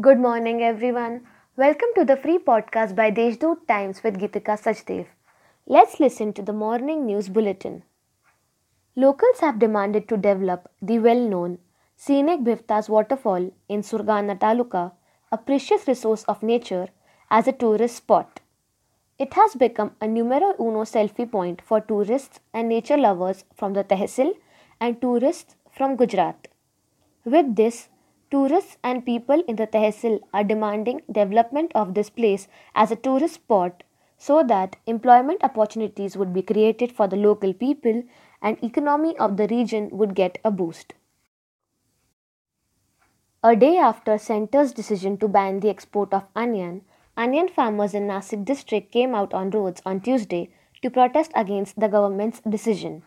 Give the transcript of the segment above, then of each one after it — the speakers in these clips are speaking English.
Good morning, everyone. Welcome to the free podcast by Deshdoot Times with Gitika Sachdev. Let's listen to the morning news bulletin. Locals have demanded to develop the well known scenic Bhivtas waterfall in Surgana Taluka, a precious resource of nature, as a tourist spot. It has become a numero uno selfie point for tourists and nature lovers from the Tehsil and tourists from Gujarat. With this, tourists and people in the Tehsil are demanding development of this place as a tourist spot so that employment opportunities would be created for the local people and economy of the region would get a boost. A day after centre's decision to ban the export of onion, Onion farmers in Nasik district came out on roads on Tuesday to protest against the government's decision.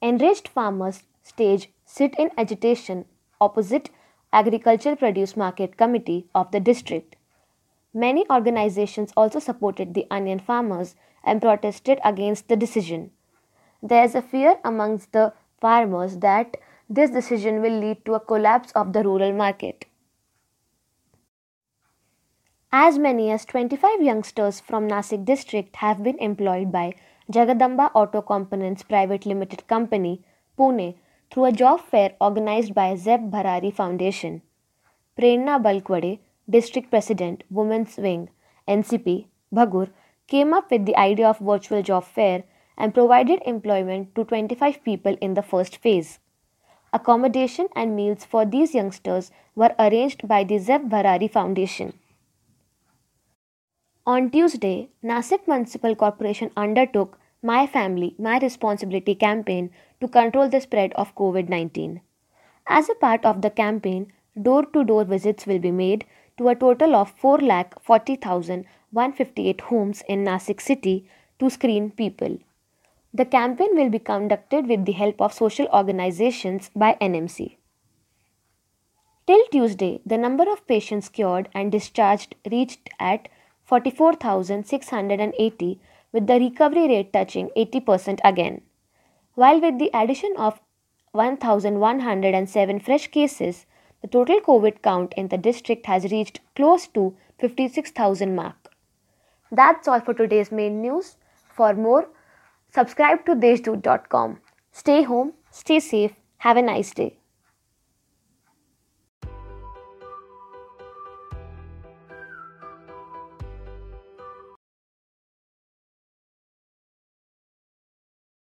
Enraged farmers staged sit-in agitation opposite Agricultural Produce Market Committee of the district. Many organizations also supported the onion farmers and protested against the decision. There is a fear amongst the farmers that this decision will lead to a collapse of the rural market. As many as 25 youngsters from Nasik district have been employed by Jagadamba Auto Components Private Limited Company, Pune, through a job fair organized by Zeb Bharari Foundation. Prerna Balkwade, District President, Women's Wing, NCP, Bhagur, came up with the idea of virtual job fair and provided employment to 25 people in the first phase. Accommodation and meals for these youngsters were arranged by the Zeb Bharari Foundation. On Tuesday, Nasik Municipal Corporation undertook My Family, My Responsibility campaign to control the spread of COVID 19. As a part of the campaign, door to door visits will be made to a total of 4,40,158 homes in Nasik city to screen people. The campaign will be conducted with the help of social organizations by NMC. Till Tuesday, the number of patients cured and discharged reached at 44,680 with the recovery rate touching 80% again. While with the addition of 1,107 fresh cases, the total COVID count in the district has reached close to 56,000 mark. That's all for today's main news. For more, subscribe to deshdoot.com. Stay home, stay safe, have a nice day.